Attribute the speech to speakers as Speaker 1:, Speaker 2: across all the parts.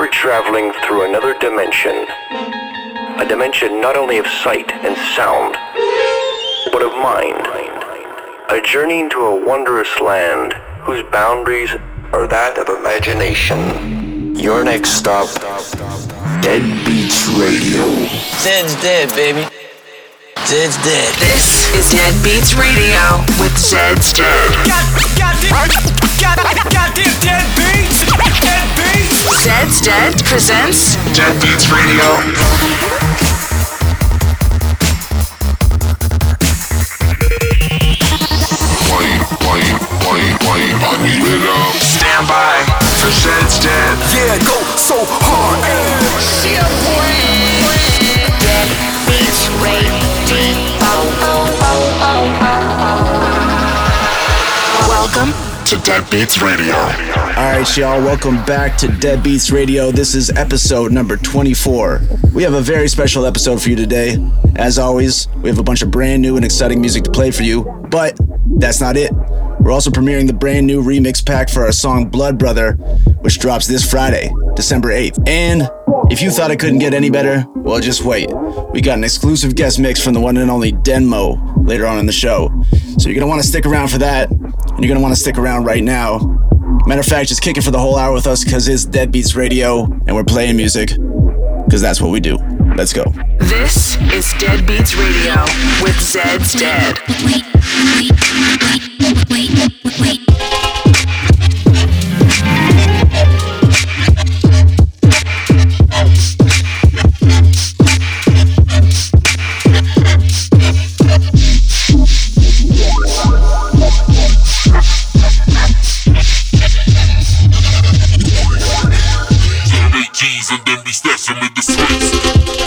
Speaker 1: you're traveling through another dimension. A dimension not only of sight and sound, but of mind. A journey into a wondrous land whose boundaries are that of imagination. Your next stop, Dead Beats Radio.
Speaker 2: Zed's dead, baby. Zed's dead.
Speaker 3: This is Dead Beats Radio with Zed's Dead.
Speaker 4: God, goddamn, God, goddamn Dead Beats. Dead Beats.
Speaker 3: Zed's Dead presents
Speaker 5: Dead Beats Radio. Wait, wait, wait, wait, I need it up. Stand by for Zed's Dead.
Speaker 4: Yeah, go so hard. Shit,
Speaker 3: Welcome
Speaker 5: To Dead Beats Radio.
Speaker 6: All right, y'all, welcome back to Dead Beats Radio. This is episode number 24. We have a very special episode for you today. As always, we have a bunch of brand new and exciting music to play for you, but that's not it. We're also premiering the brand new remix pack for our song Blood Brother, which drops this Friday, December 8th. And if you thought it couldn't get any better, well, just wait. We got an exclusive guest mix from the one and only Denmo later on in the show. So you're gonna wanna stick around for that, and you're gonna wanna stick around right now Matter of fact, just kick it for the whole hour with us because it's Dead Beats Radio and we're playing music because that's what we do. Let's go.
Speaker 3: This is Dead Beats Radio with Zed's Dead.
Speaker 5: Big and then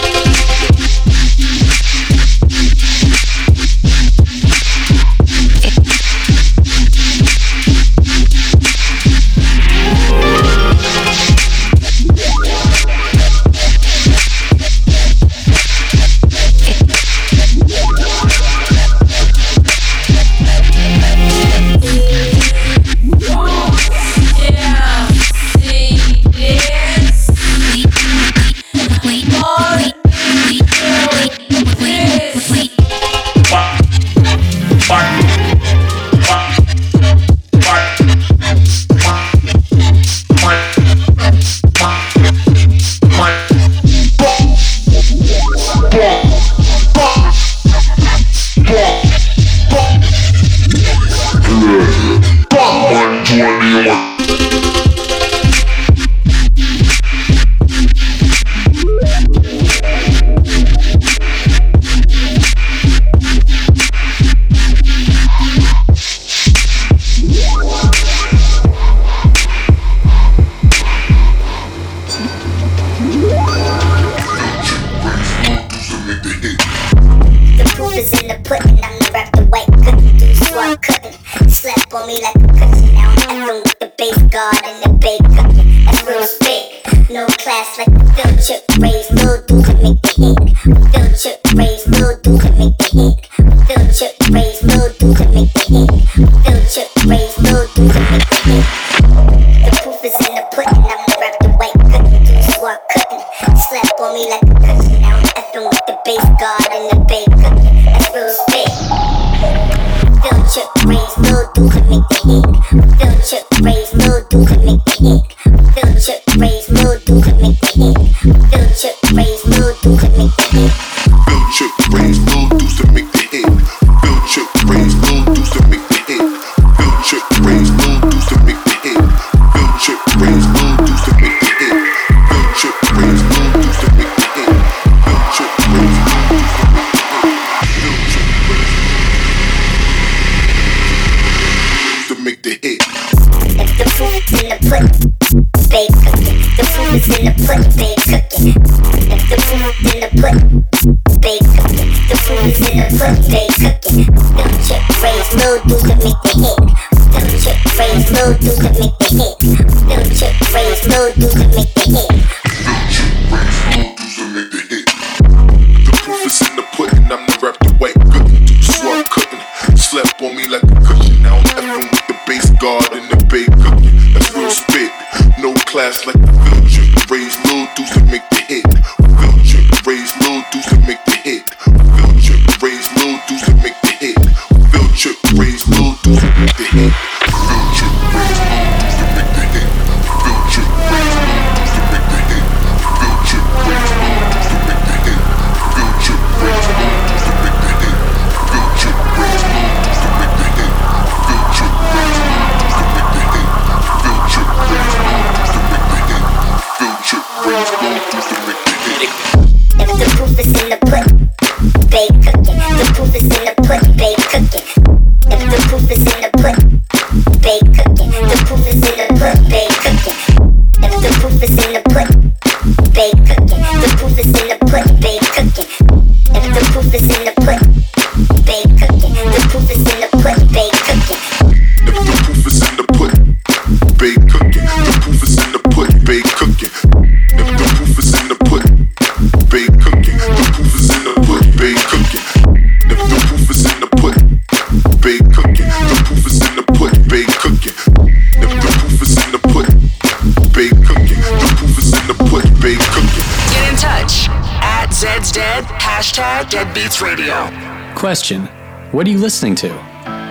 Speaker 5: Hashtag Deadbeats Radio.
Speaker 7: Question What are you listening to?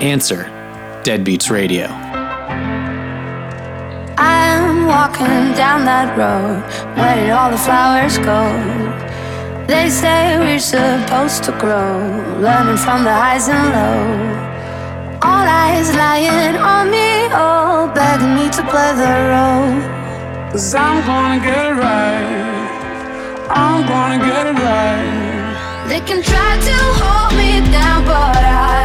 Speaker 7: Answer Deadbeats Radio.
Speaker 8: I'm walking down that road. Where did all the flowers go? They say we're supposed to grow, learning from the highs and lows. All eyes lying on me, all begging me to play the role.
Speaker 4: Cause I'm gonna get it right. I'm gonna get it right.
Speaker 8: They can try to hold me down, but I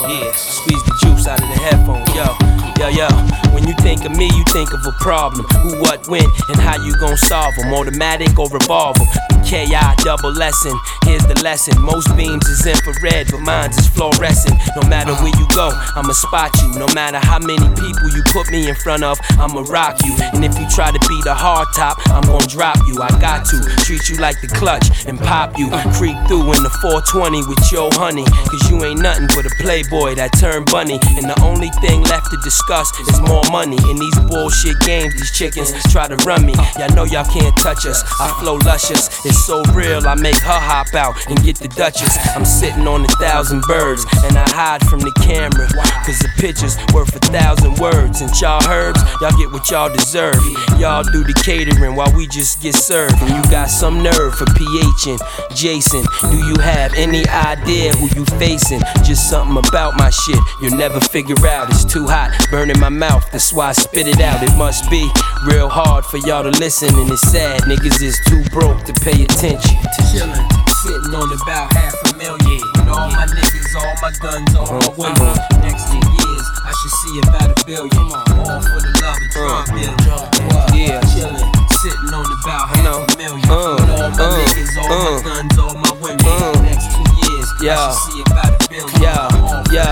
Speaker 9: Yeah, squeeze the juice out of the headphone, yo. Yo, yo, when you think of me, you think of a problem. Who, what, when, and how you gon' solve them. Automatic or revolver. KI double lesson. Here's the lesson. Most beams is infrared, but mine's is fluorescent. No matter where you go, I'ma spot you. No matter how many people you put me in front of, I'ma rock you. And if you try to be the hard top, I'm gonna drop you. I got to treat you like the clutch and pop you. Creep through in the 420 with your honey. Cause you ain't nothing but a playboy that turned bunny. And the only thing left to discuss is more money. In these bullshit games, these chickens try to run me. Y'all know y'all can't touch us. I flow luscious. It's so real, I make her hop out and get the Duchess. I'm sitting on a thousand birds and I hide from the camera. Cause the picture's worth a thousand words. And y'all herbs, y'all get what y'all deserve. Y'all do the catering while we just get served. And you got some nerve for PH and Jason. Do you have any idea who you facing? Just something about my shit you'll never figure out. It's too hot, burning my mouth, that's why I spit it out. It must be real hard for y'all to listen, and it's sad. Niggas is too broke to pay attention. Chillin', sitting on about half a million. And all my niggas, all my guns, all my women. Next two years, I should see about a billion. All for the love of drug billion. Yeah, chillin', sitting on about half a million. And all my niggas, all my guns, all my women. Next two years, I should see about a billion. Yo,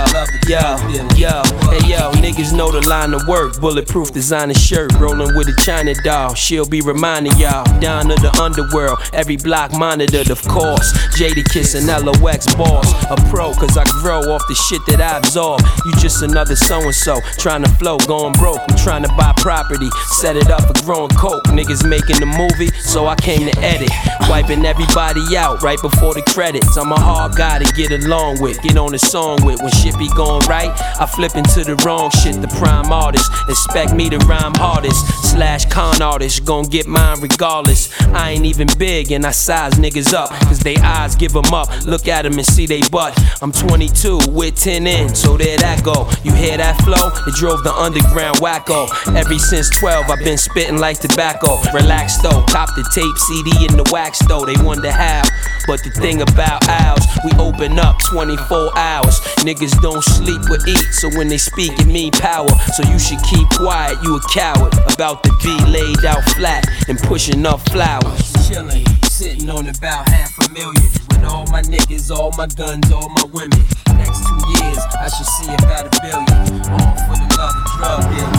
Speaker 9: yo, yo, hey yo, niggas know the line of work. Bulletproof designer shirt, rolling with a China doll. She'll be reminding y'all down to the underworld. Every block monitored, of course. Jadakiss and LOX boss. A pro, cause I grow off the shit that I absorb. You just another so and so, trying to flow, going broke. I'm trying to buy property, set it up for growing coke. Niggas making the movie, so I came to edit. Wiping everybody out right before the credits. I'm a hard guy to get along with, get on the song with. When shit be going right, I flip into the wrong shit. The prime artist expect me to rhyme hardest. Slash con artist, gon' get mine regardless. I ain't even big and I size niggas up, cause they eyes give them up. Look at them and see they butt. I'm 22 with 10 in, so there that go. You hear that flow? It drove the underground wacko. Every since 12, I've been spitting like tobacco. Relax though, cop the tape CD in the wax though. They wonder how. But the thing about ours, we open up 24 hours. Niggas don't sleep or eat, so when they speak, it mean power. So you should keep quiet, you a coward. About to be laid out flat and pushing up flowers. Chillin', sitting on about half a million. With all my niggas, all my guns, all my women. Next two years, I should see about a billion. All for the love of drug dealing.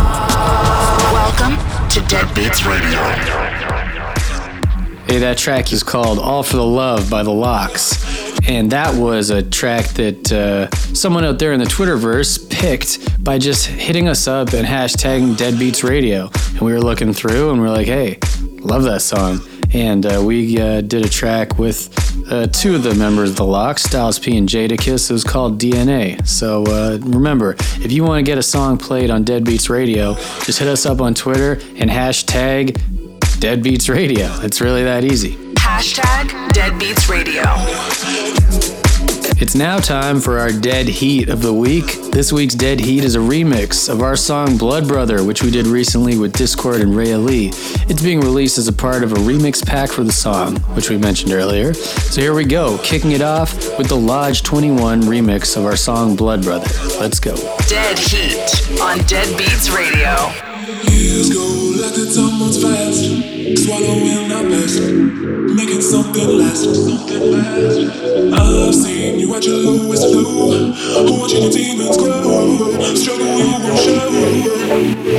Speaker 3: Welcome to Dead Beats Radio.
Speaker 7: Hey, that track is called All for the Love by The LOX. And that was a track that uh, someone out there in the Twitterverse picked by just hitting us up and hashtagging Deadbeats Radio. And we were looking through and we are like, hey, love that song. And uh, we uh, did a track with uh, two of the members of The LOX, Styles P and Jadakiss. It was called DNA. So uh, remember, if you want to get a song played on Deadbeats Radio, just hit us up on Twitter and hashtag Deadbeats Radio. It's really that easy.
Speaker 3: Hashtag Deadbeats Radio.
Speaker 7: It's now time for our Dead Heat of the week. This week's Dead Heat is a remix of our song Blood Brother, which we did recently with Diskord and Ray Ali. It's being released as a part of a remix pack for the song, which we mentioned earlier. So here we go, kicking it off with the Lodge 21 remix of our song Blood Brother. Let's go.
Speaker 3: Dead Heat on Dead Beats Radio.
Speaker 10: Years go like the time moves fast. Swallowing our best, making something last. Something last. I've seen you at your lowest low, watching your demons grow. Struggle you won't show.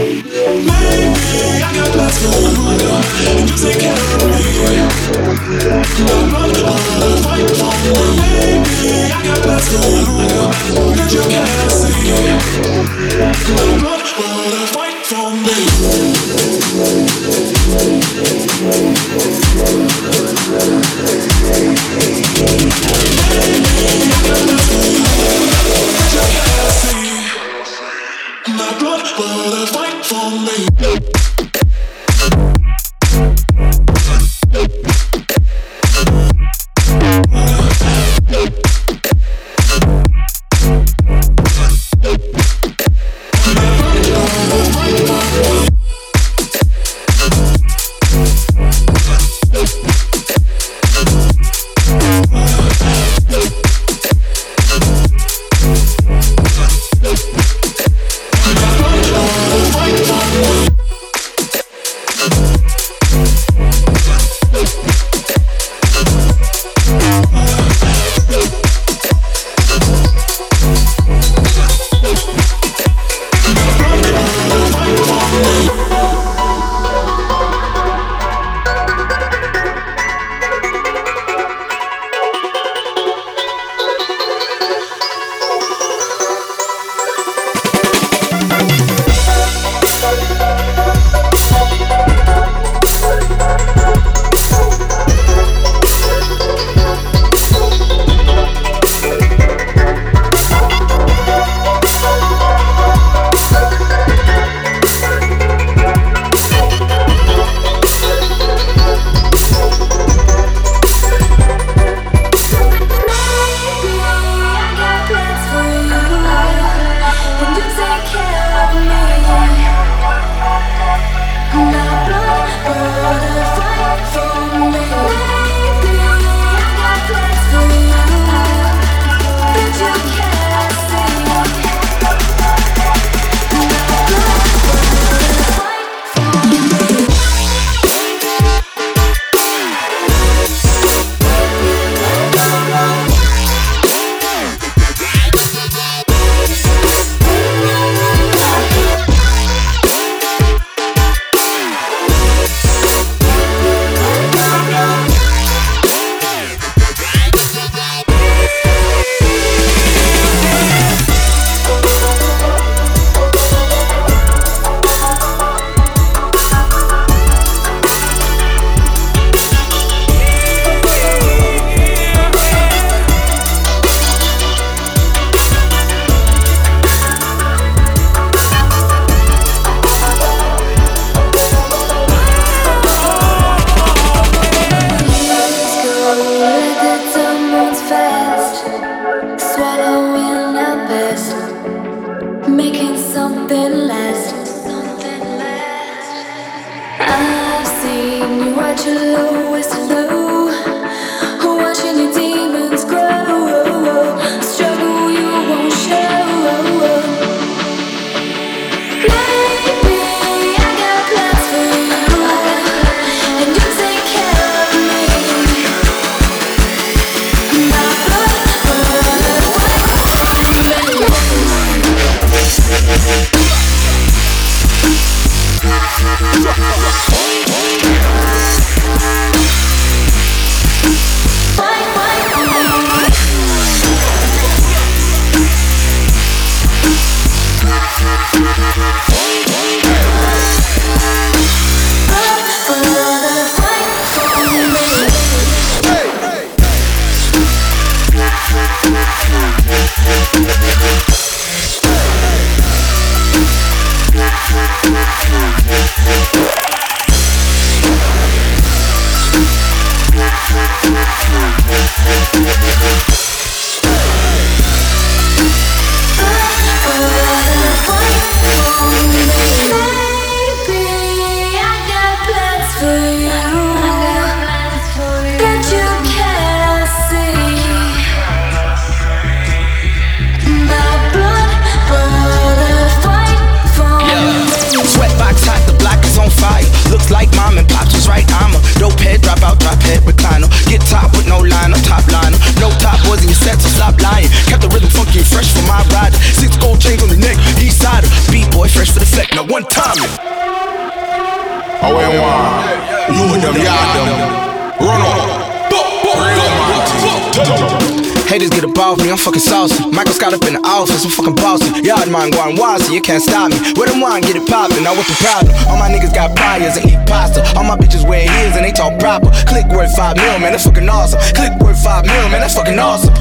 Speaker 11: Can't stop me. Where them wine, get it poppin', now what the problem? All my niggas got pliers and eat pasta. All my bitches wear heels and they talk proper. Click worth five mil, man, that's fucking awesome. Click worth five mil, man, that's fucking awesome.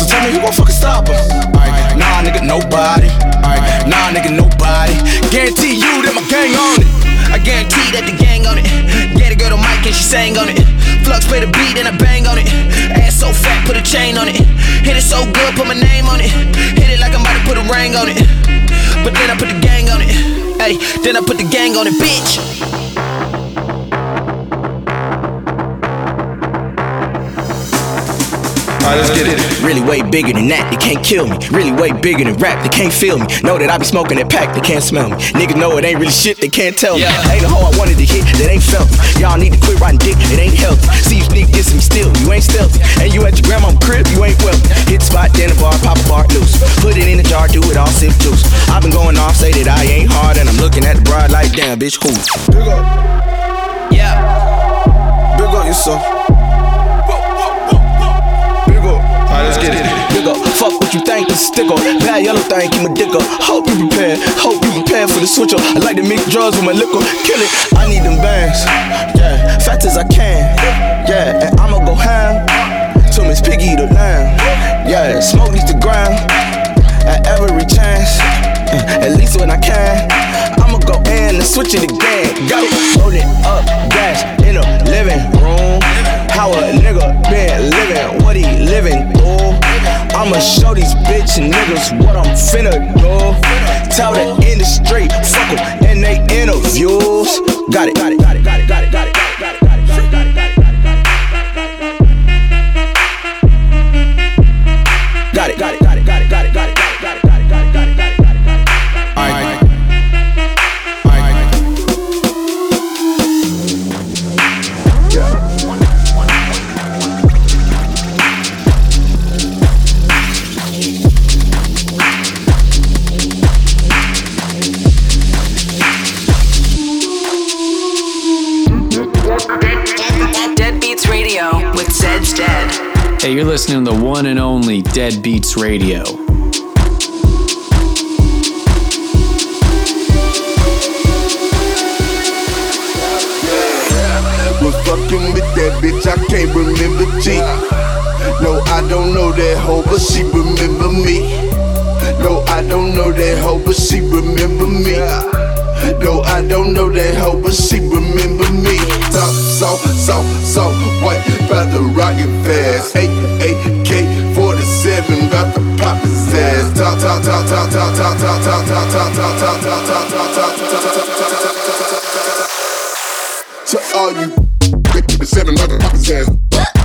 Speaker 11: So tell me who gon' fucking stop them? Nah, nigga, nobody. Nah, nigga, nobody. Guarantee you that my gang on it. I guarantee that the gang on it. Get a girl to mic and she sang on it. Flux play the beat and I bang on it. Ass so fat, put a chain on it. Hit it so good, put my name on it. Hit it like I'm about to put a ring on it. But then I put the gang on it. Hey, then I put the gang on it, bitch.
Speaker 12: Alright, let's get it.
Speaker 11: Really way bigger than that, they can't kill me. Really way bigger than rap, they can't feel me. Know that I be smoking that pack, they can't smell me. Niggas know it ain't really shit, they can't tell me. Ain't a hoe I wanted to hit that ain't felt me. Y'all need to quit riding dick, it ain't healthy. See you sneak this me still, you ain't stealthy. And you at your grandma's crib, you ain't wealthy. Hit spot, then a bar, pop a bar loose. Put it in the jar, do it all, sip juice. I've been going off, say that I ain't hard, and I'm looking at the broad like, damn, bitch, who?
Speaker 12: Big up.
Speaker 11: Yeah.
Speaker 12: Big up yourself. Big up. Alright, let's get it.
Speaker 11: Big up, fuck what you think, it's stick up. Bad yellow thing, keep my dick up. Hope you prepared, hope you prepared for the switch up. I like to mix drugs with my liquor, kill it. I need them bands, yeah, fast as I can, yeah, and I'ma go ham to Miss Piggy the lamb. Yeah, smoke needs to grind at every chance. Mm, at least when I can, I'ma go in and switch it again. Go load it up, dash in the living room. How a nigga been living? What he living through? I'ma show these bitch niggas what I'm finna do. Tell the industry, fuck 'em and they interviews. Got it, got it, got it, got it, got it, got it.
Speaker 7: You're listening to the one and only Dead Beats Radio.
Speaker 12: Was fucking with that bitch, I can't remember G. No, I don't know that hoe, but she remember me. No, I don't know that hoe, but she remember me. No, I don't know that hoe, but she remember me. Top so, so, so about to rocket fast. Eight, eight, K, 47, about to pop his ass. Top, top, top, top, top, top, top, top, top, top, top, top, top, top, top, top, top, top, to all you the seven other pockets ass.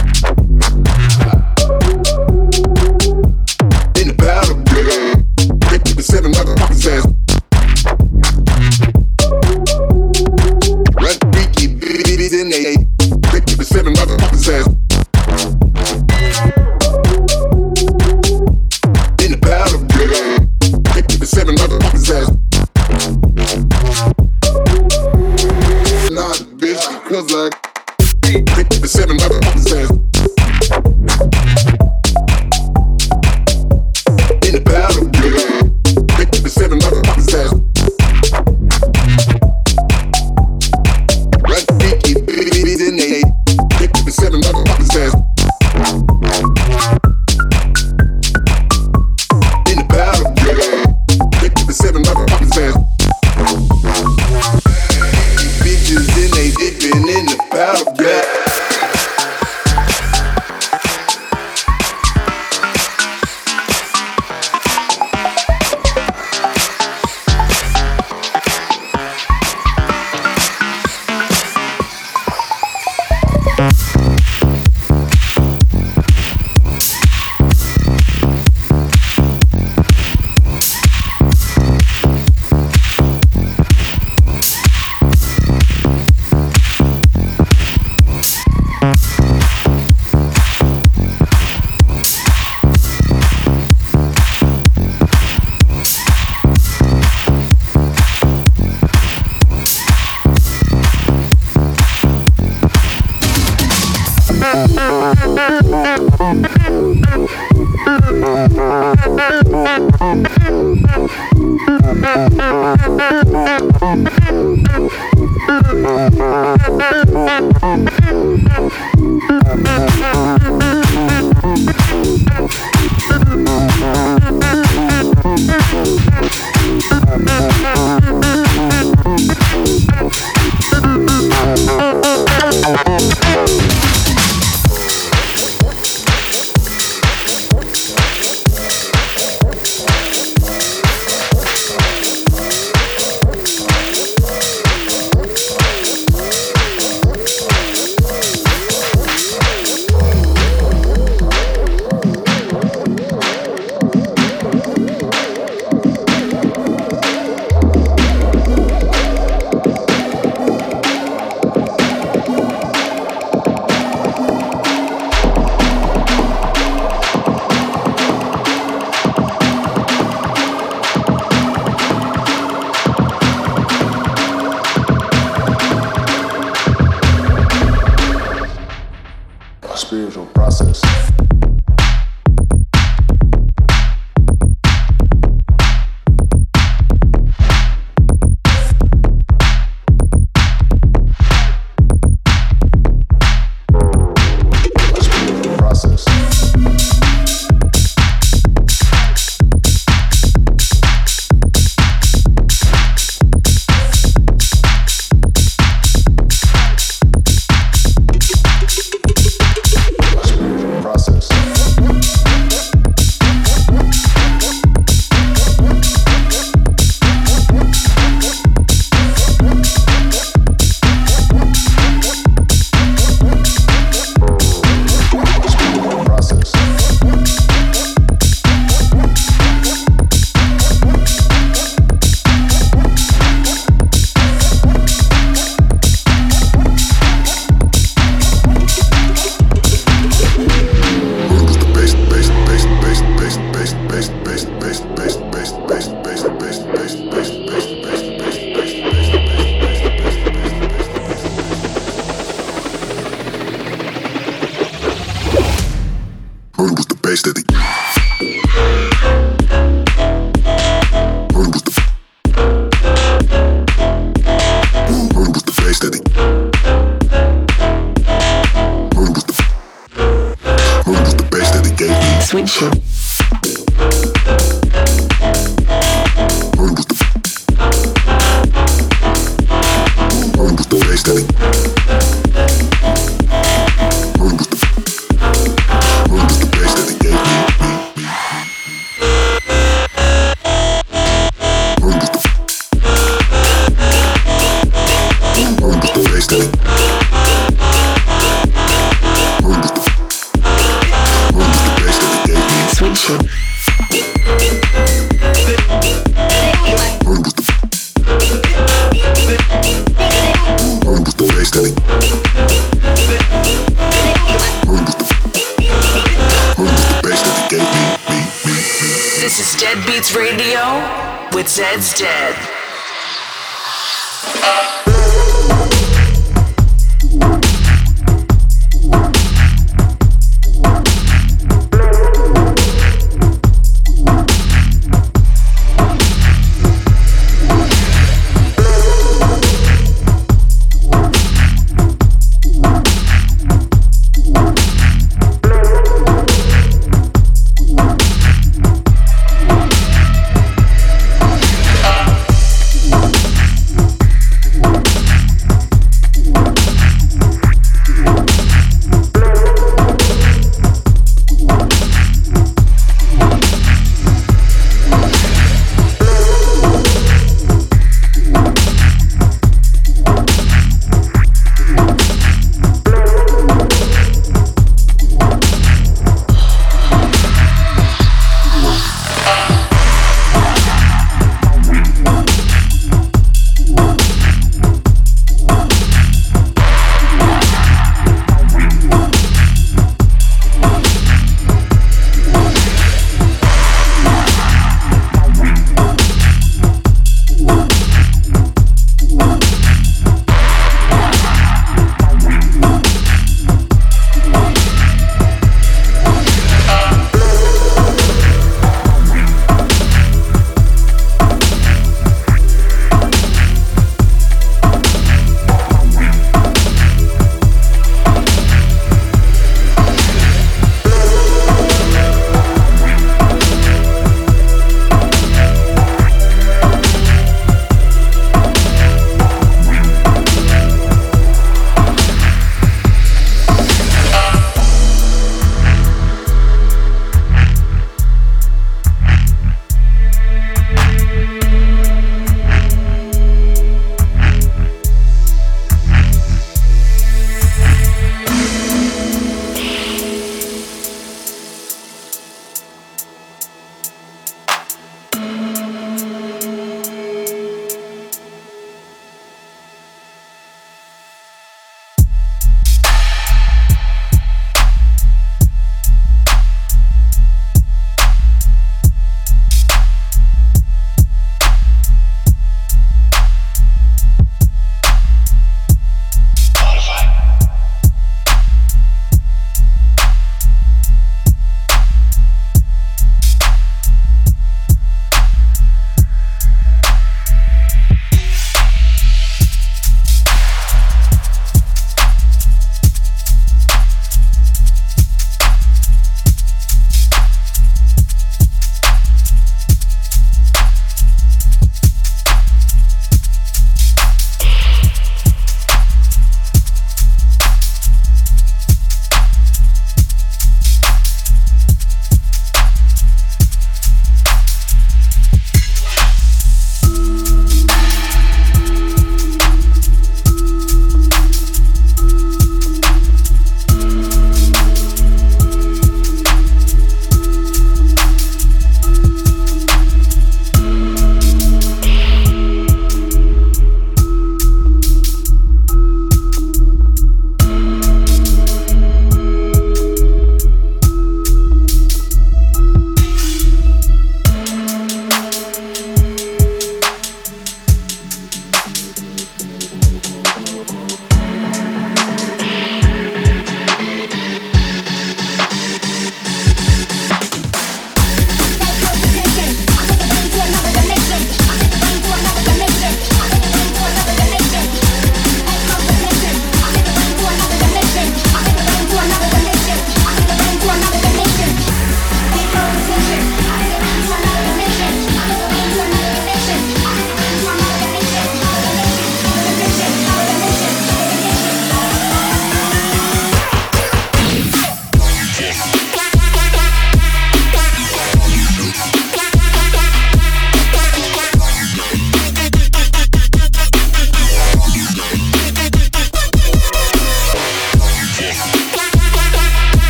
Speaker 13: A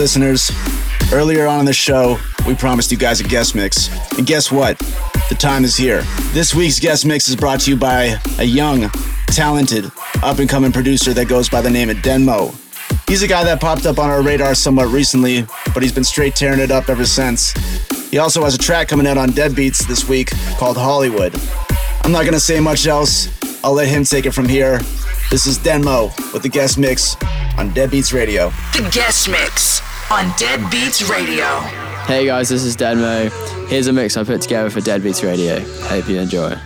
Speaker 6: listeners, earlier on in the show, we promised you guys a guest mix. And guess what? The time is here. This week's guest mix is brought to you by a young, talented, up and coming producer that goes by the name of Denmo. He's a guy that popped up on our radar somewhat recently, but he's been straight tearing it up ever since. He also has a track coming out on Deadbeats this week called Hollywood. I'm not gonna say much else, I'll let him take it from here. This is Denmo with the guest mix on Deadbeats Radio.
Speaker 3: The guest mix on Dead Beats Radio.
Speaker 14: Hey guys, this is Denmo. Here's a mix I put together for Dead Beats Radio. Hope you enjoy.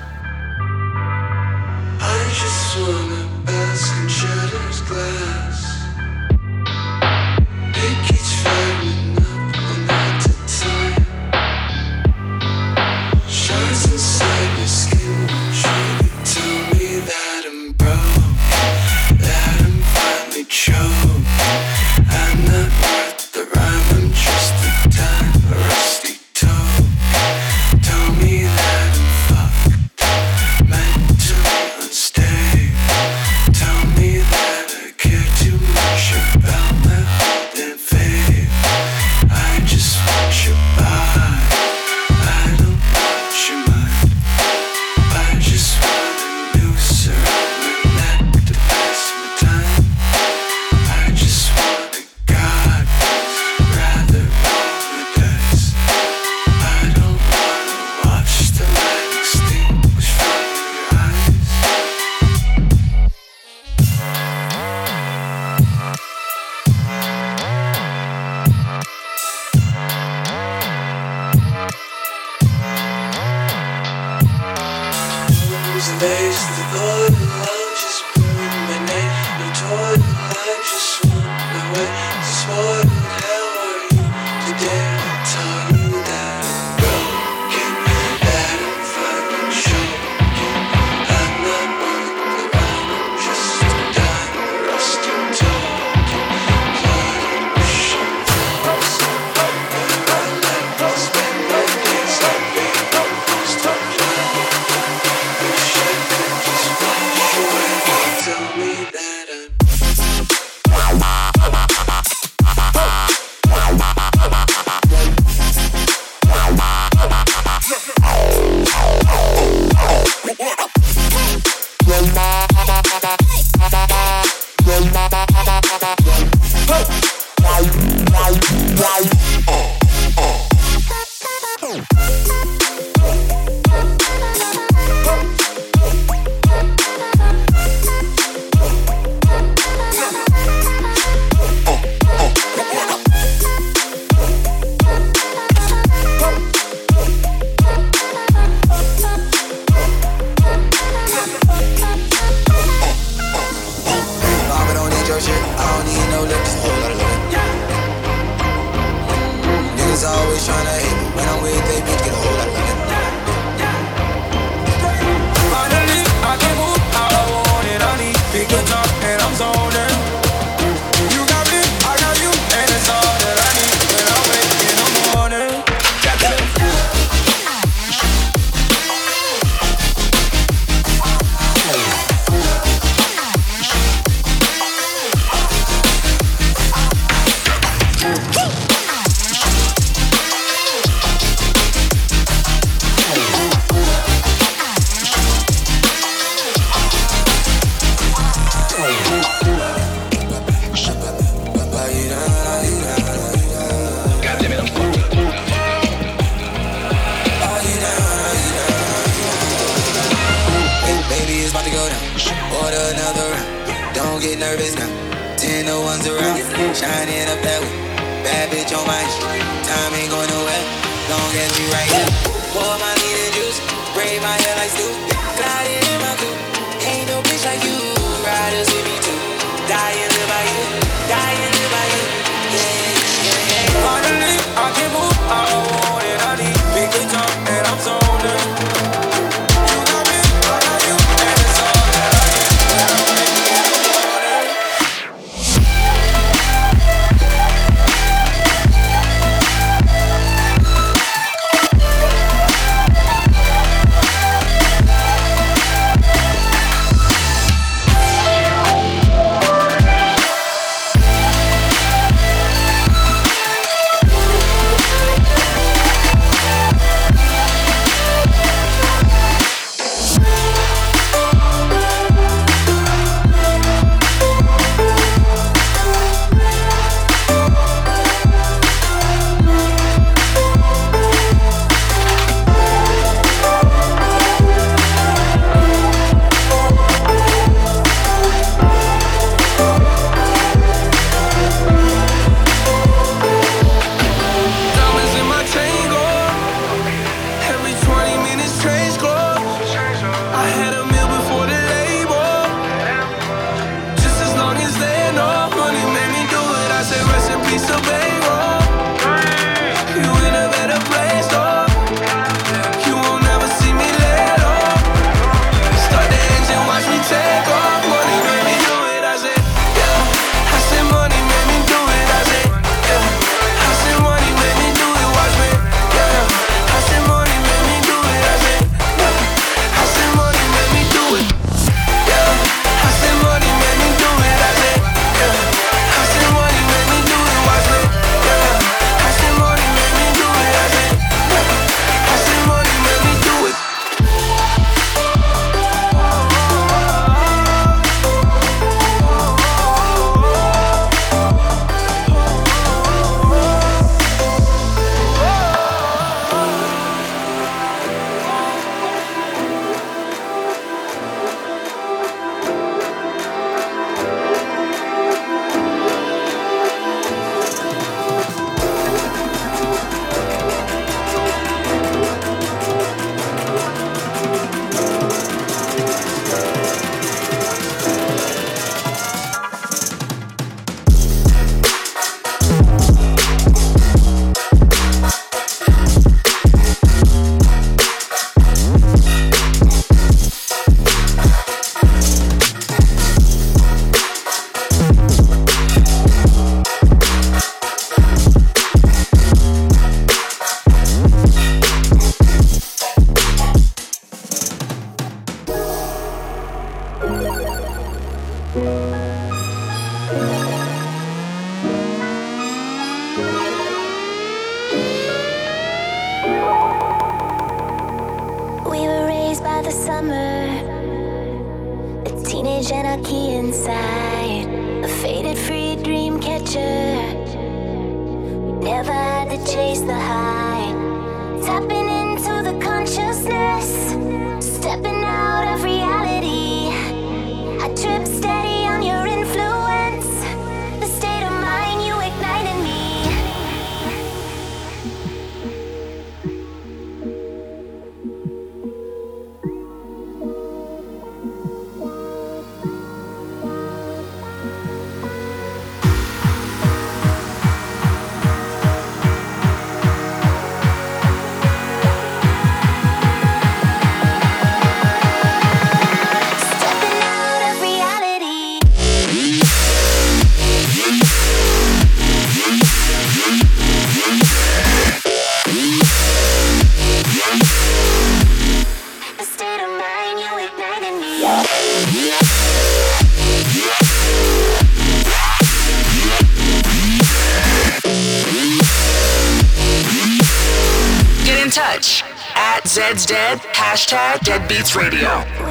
Speaker 15: Touch at Zed's Dead, hashtag Deadbeats Radio.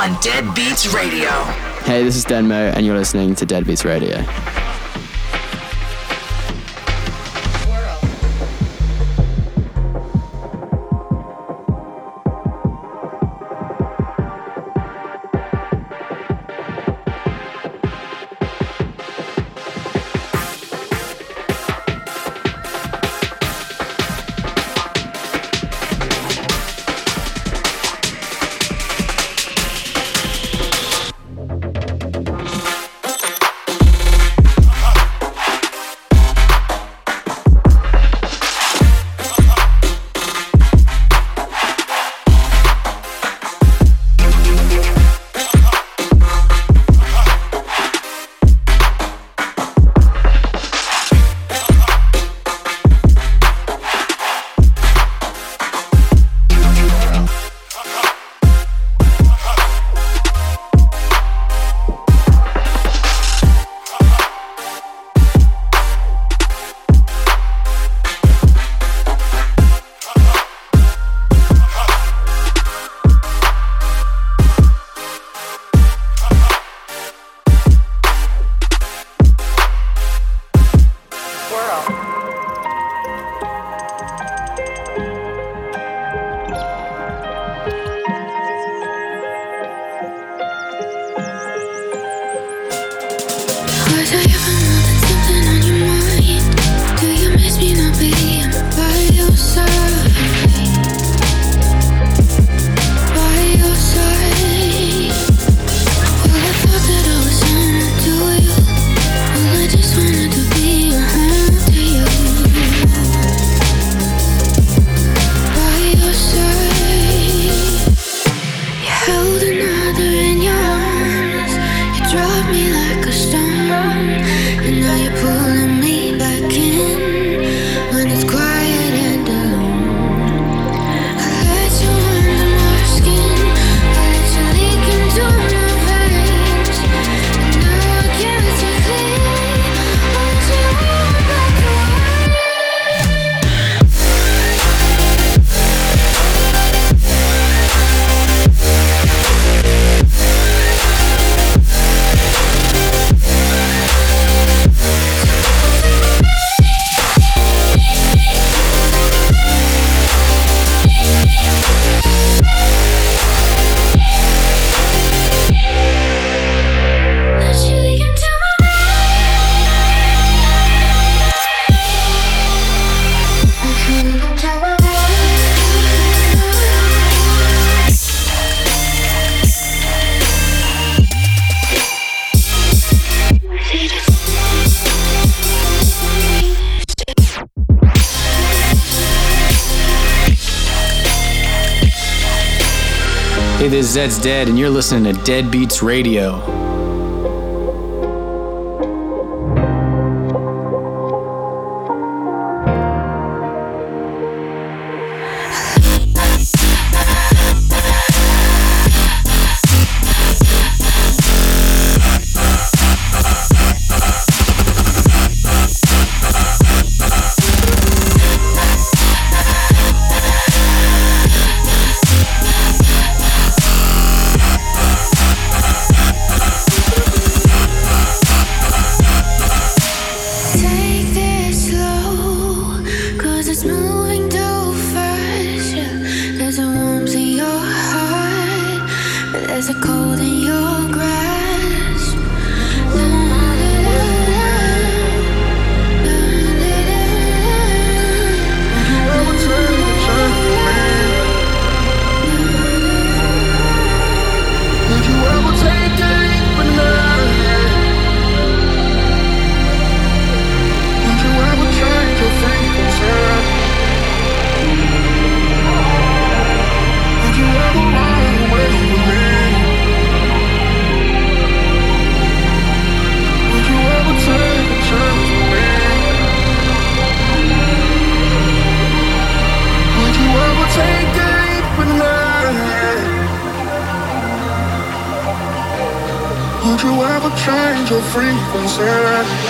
Speaker 16: on
Speaker 3: Dead Beats Radio.
Speaker 17: Hey, this is Denmo, and you're listening to
Speaker 8: Dead Beats Radio. Zed's Dead, and you're listening to Dead Beats Radio.
Speaker 18: Take this slow, cause it's
Speaker 14: moving. Your frequency.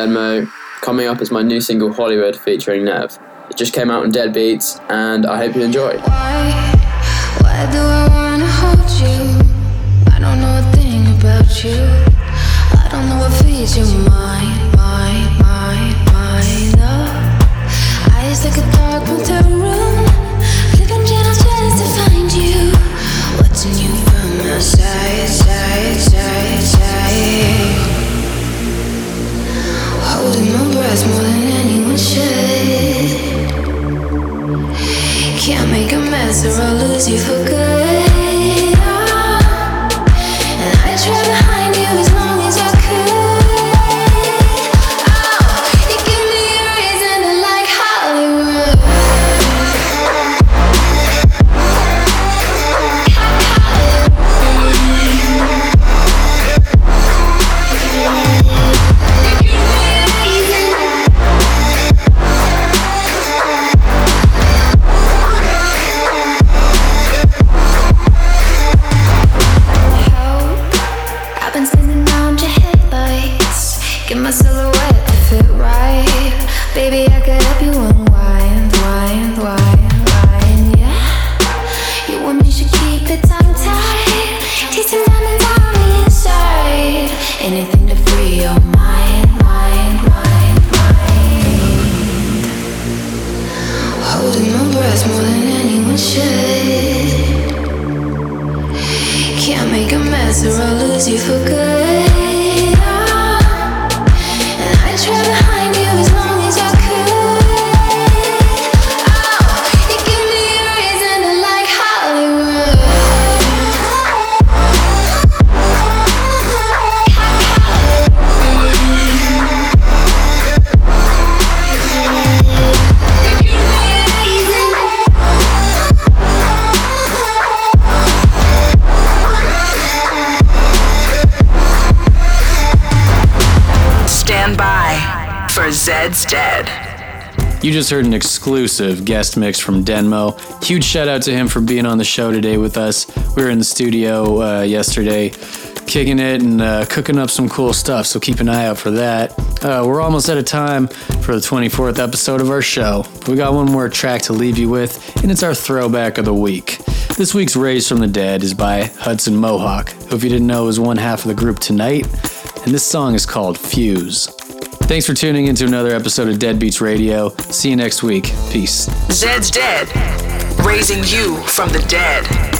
Speaker 14: Denmo. Coming up is my new single Hollywood featuring Nev. It just came out on Dead Beats, and I hope you enjoy.
Speaker 8: Why do I wanna hold you? I don't know a thing about you. I don't know what feeds your mind, Can't make a mess or I'll lose you for good.
Speaker 7: Exclusive guest mix from Denmo. Huge shout out to him for being on the show today with us. We were in the studio uh, yesterday, kicking it and uh, cooking up some cool stuff, so keep an eye out for that. Uh, we're almost out of time for the 24th episode of our show. We got one more track to leave you with, and it's our throwback of the week. This week's Raised from the Dead is by Hudson Mohawke, who, if you didn't know, is one half of the group TNGHT, and this song is called Fuse. Thanks for tuning into another episode of Dead Beats Radio. See you next week. Peace.
Speaker 3: Zed's Dead. Raising you from the dead.